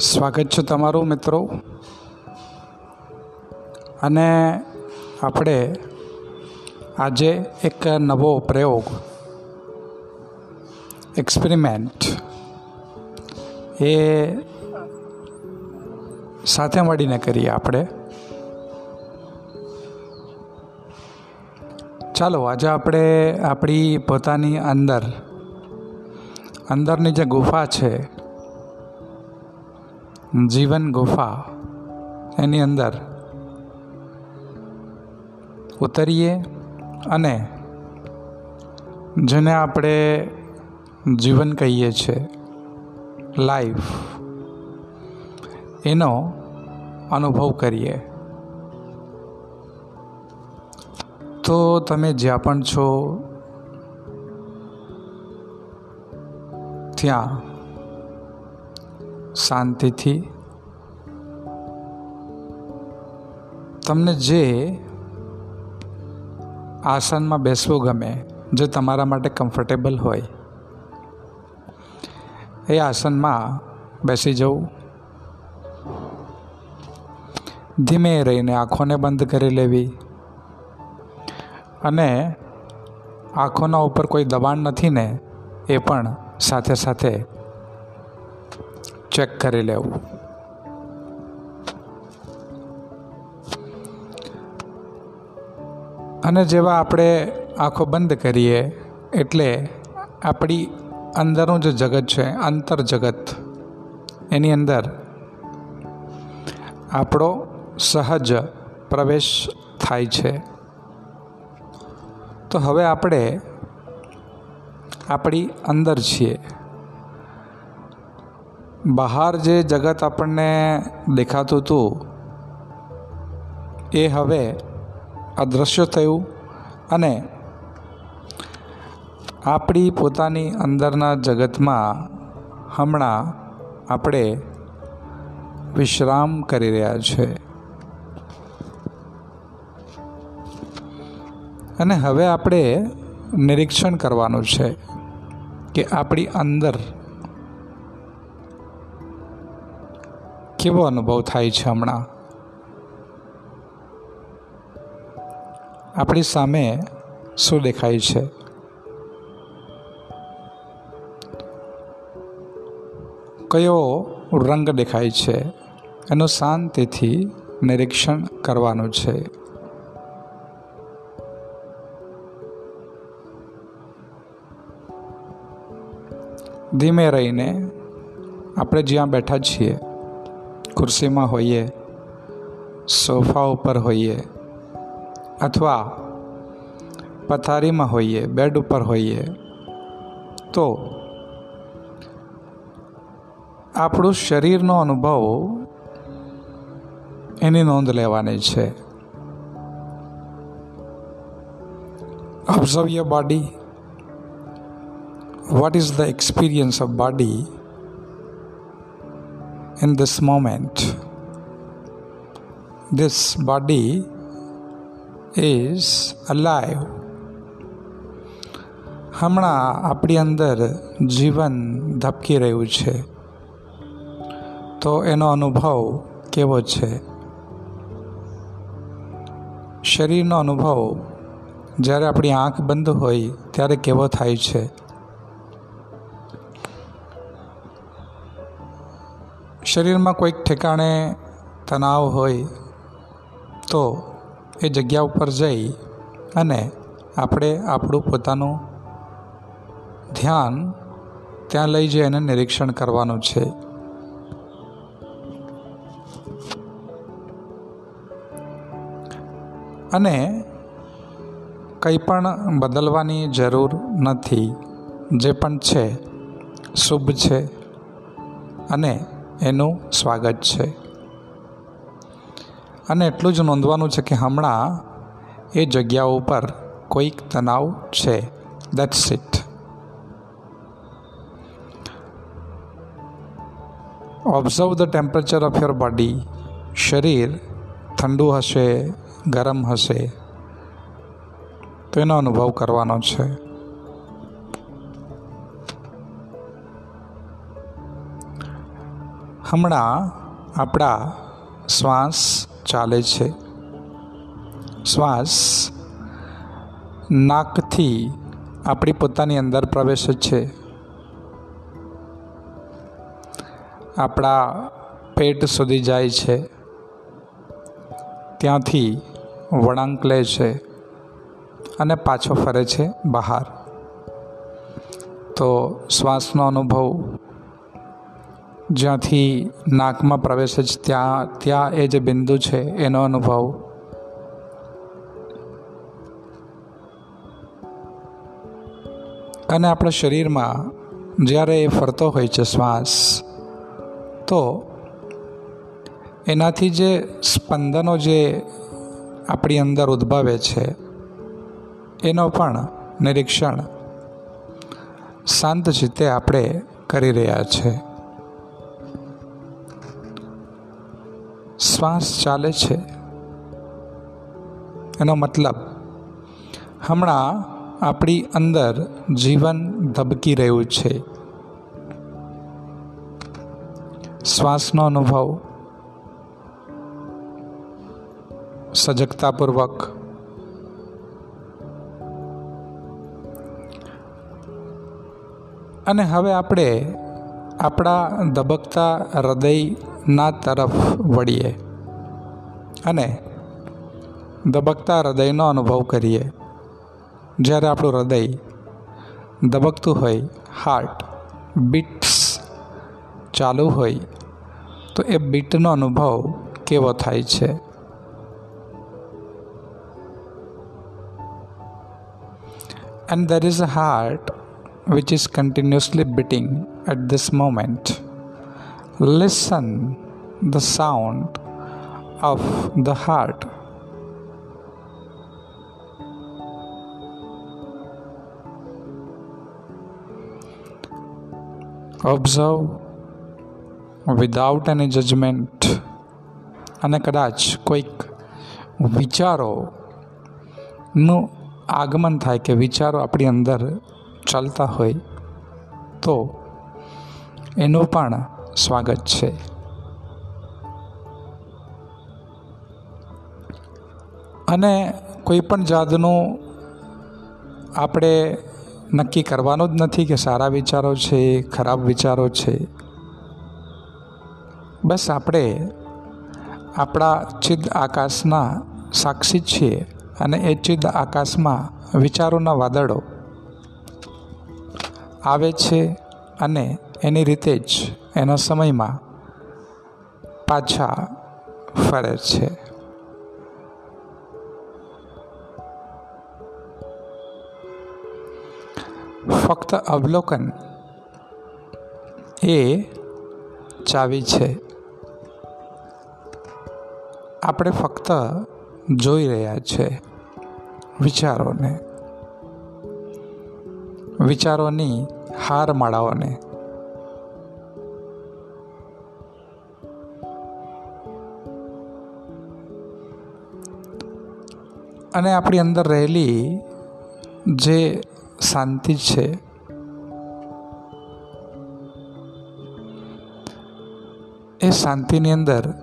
સ્વાગત છે તમારું મિત્રો. અને આપણે આજે એક નવો પ્રયોગ, એક્સપેરિમેન્ટ, એ સાથે મળીને કરીએ આપણે. ચાલો, આજે આપણે આપણી પોતાની અંદર, અંદરની જે ગુફા છે જીવન ગુફા એની અંદર ઉતરીએ અને જેને આપણે જીવન કહીએ છીએ લાઈફ એનો અનુભવ કરીએ. તો તમે જ્યાં પણ છો, ત્યાં શાંતિથી. તમને જે આસનમાં બેસવું ગમે, જે તમારા માટે કમ્ફર્ટેબલ હોય, એ આસનમાં બેસી જવું. ધીમે રહીને આંખોને બંધ કરી લેવી. અને આંખોના ઉપર કોઈ દબાણ નથી ને, એ પણ સાથે સાથે ચેક કરી લેવું. અને જેવા આપણે આંખો બંધ કરીએ, એટલે આપણી અંદરનું જે જગત છે અંતર જગત એની અંદર આપણો સહજ પ્રવેશ થાય છે. તો હવે આપણે આપણી અંદર છીએ. બહાર જે જગત આપણને દેખાતું હતું, એ હવે અદૃશ્ય થયું અને આપણી પોતાની અંદરના જગતમાં હમણાં આપણે વિશ્રામ કરી રહ્યા છે. અને હવે આપણે નિરીક્ષણ કરવાનું છે કે આપણી અંદર કેવો અનુભવ થાય છે હમણાં? આપણી સામે શું દેખાય છે? કયો રંગ દેખાય છે? એનું શાંતિથી નિરીક્ષણ કરવાનું છે. ધીમે રહીને આપણે જ્યાં બેઠા છીએ ખુરશીમાં હોઈએ, સોફા ઉપર હોઈએ અથવા પથારીમાં હોઈએ, બેડ ઉપર હોઈએ, તો આપણું શરીરનો અનુભવ એની નોંધ લેવાની છે. Observe your body what is the experience of body? In this moment. This body is alive. હમણાં આપણી અંદર જીવન ધબકી રહ્યું છે. તો એનો અનુભવ કેવો છે? શરીરનો અનુભવ જ્યારે આપણી આંખ બંધ હોય ત્યારે કેવો થાય છે? શરીરમાં કોઈક ઠેકાણે તણાવ હોય તો એ જગ્યા ઉપર જઈ અને આપણે આપણું પોતાનું ધ્યાન ત્યાં લઈ જઈ એને નિરીક્ષણ કરવાનું છે. અને કંઈ પણ બદલવાની જરૂર નથી. જે પણ છે, શુભ છે અને એનું સ્વાગત છે. અને એટલું જ નોંધવાનું છે કે હમણાં એ જગ્યાઓ ઉપર કોઈક તણાવ છે. That's it observe the temperature of your body શરીર ઠંડુ હશે, ગરમ હશે. તો એનો અનુભવ કરવાનો છે. હમણાં આપણા શ્વાસ ચાલે છે. શ્વાસ નાકથી આપણી પોતાની અંદર પ્રવેશે છે. આપણા પેટ સુધી જાય છે. ત્યાંથી વળાંક લે છે અને પાછો ફરે છે બહાર. તો શ્વાસનો અનુભવ જ્યાંથી નાકમાં પ્રવેશે છે ત્યાં ત્યાં એ જે બિંદુ છે, એનો અનુભવ. અને આપણા શરીરમાં જ્યારે એ ફરતો હોય છે શ્વાસ, તો એનાથી જે સ્પંદનો જે આપણી અંદર ઉદ્ભવે છે, એનો પણ નિરીક્ષણ શાંત ચિત્તે આપણે કરી રહ્યા છે. શ્વાસ ચાલે છે? એનો મતલબ, હમણાં આપણી અંદર જીવન ધબકી રહ્યું છે. શ્વાસનો અનુભવ, સજગતાપૂર્વક. અને હવે આપણે આપણા ધબકતા હૃદયના તરફ વળીએ અને ધબકતા હૃદયનો અનુભવ કરીએ જ્યારે આપણું હૃદય ધબકતું હોય હાર્ટ બીટ્સ ચાલુ હોય, તો એ બીટનો અનુભવ કેવો થાય છે and there is a heart which is continuously beating at this moment. Listen the sound of the heart. Observe without any judgment અને કદાચ કોઈક વિચારોનું આગમન થાય કે વિચારો આપણી અંદર ચાલતા હોય તો એનું પણ સ્વાગત છે. અને કોઈ પણ જાતનું આપણે નક્કી કરવાનું જ નથી કે સારા વિચારો છે, ખરાબ વિચારો છે. બસ આપણે આપણા ચિદ આકાશના સાક્ષી છીએ અને એ ચિદ આકાશમાં વિચારોના વાદળો આવે છે અને એની રીતે જ એના સમયમાં પાછા ફરે છે. ફક્ત અવલોકન એ ચાવી છે. આપણે ફક્ત જોઈ રહ્યા છે વિચારોને, વિચારોની હારમાળાઓને. અને આપણી અંદર રહેલી જે શાંતિ છે, એ શાંતિની અંદર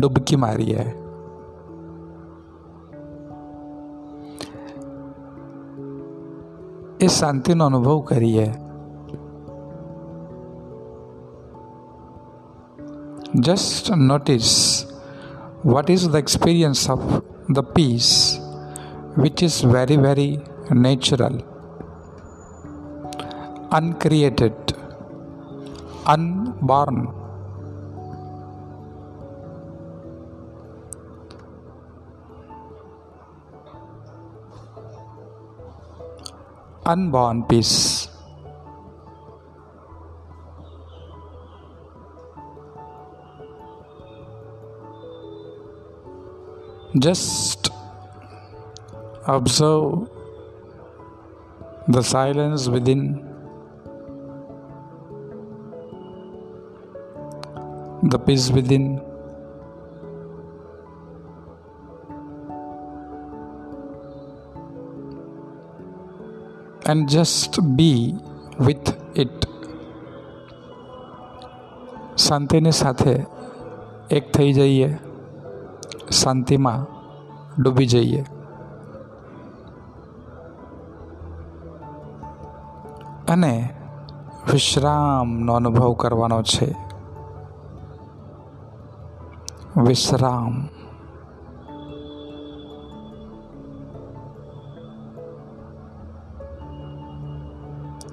ડૂબકી મારીએ. એ શાંતિનો અનુભવ કરીએ. Just notice what is the experience of the peace which is very very natural uncreated unborn unborn peace. Just observe the silence within, the peace within. and just be with it. શાંતિની સાથે એક થઈ જઈએ શાંતિમાં ડૂબી જઈએ અને વિશ્રામનો અનુભવ કરવાનો છે વિશ્રામ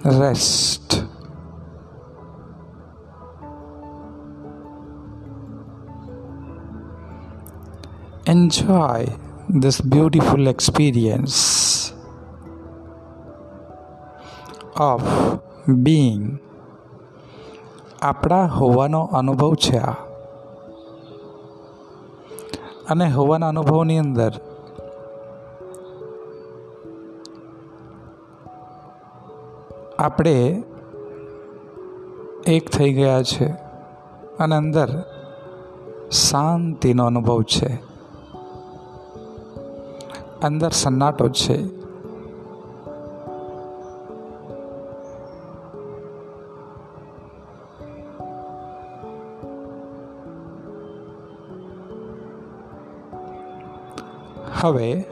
rest enjoy this beautiful experience Of being આપણા હોવાનો અનુભવ છે આ. અને હોવાના અનુભવની અંદર આપણે એક થઈ ગયા છે અને અંદર શાંતિનો અનુભવ છે. અંદર સન્નાટો છે. હવે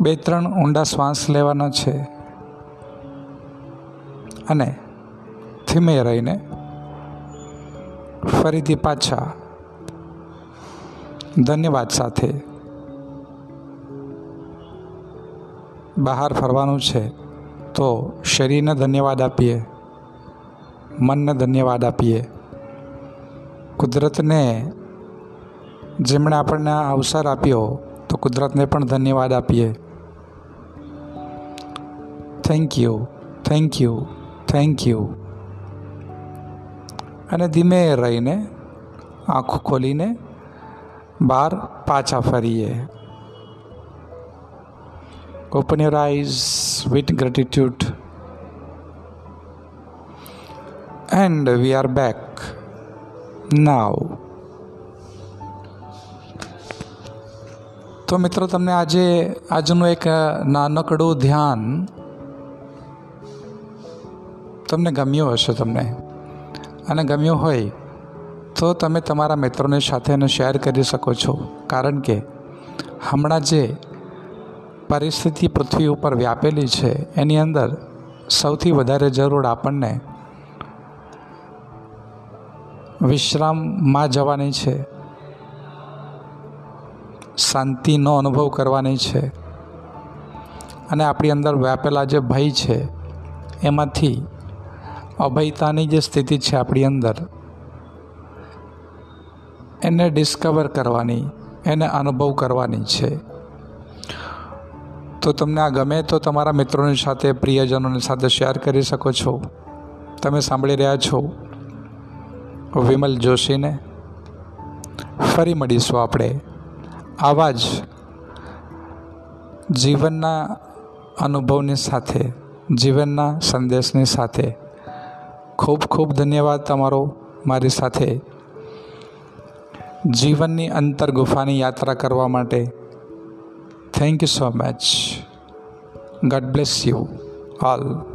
બે ત્રણ ઊંડા શ્વાસ લેવાના છે અને ધીમે રહીને ફરીથી પાછા ધન્યવાદ સાથે બહાર ફરવાનું છે. તો શરીરને ધન્યવાદ આપીએ, મનને ધન્યવાદ આપીએ. કુદરતને જેમણે આપણને આ અવસર આપ્યો કુદરતને પણ ધન્યવાદ આપીએ. Thank you thank you thank you અને ધીમે રહીને આંખો ખોલીને બહાર પાછા ફરીએ. Open your eyes with gratitude And we are back. Now. તો મિત્રો તમને આજે, આજનું એક નાનકડું ધ્યાન તમને ગમ્યું હશે તમને. અને ગમ્યું હોય તો તમે તમારા મિત્રોની સાથે એને શેર કરી શકો છો. કારણ કે હમણાં જે પરિસ્થિતિ પૃથ્વી ઉપર વ્યાપેલી છે, એની અંદર સૌથી વધારે જરૂર આપણને વિશ્રામમાં જવાની છે. શાંતિનો અનુભવ કરવાની છે. અને આપણી અંદર વ્યાપેલા જે ભય છે, એમાંથી અભયતાની જે સ્થિતિ છે આપણી અંદર, એને ડિસ્કવર કરવાની, એને અનુભવ કરવાની છે. તો તમને આ ગમે તો તમારા મિત્રોની સાથે, પ્રિયજનોની સાથે શેર કરી શકો છો. તમે સાંભળી રહ્યા છો વિમલ જોશીને. ફરી મળીશું આપણે. આવા જ જીવનના અનુભવની સાથે, જીવનના સંદેશની સાથે ખૂબ ખૂબ ધન્યવાદ તમારો મારી સાથે જીવનની અંતર ગુફાની યાત્રા કરવા માટે thank you so much god bless you all.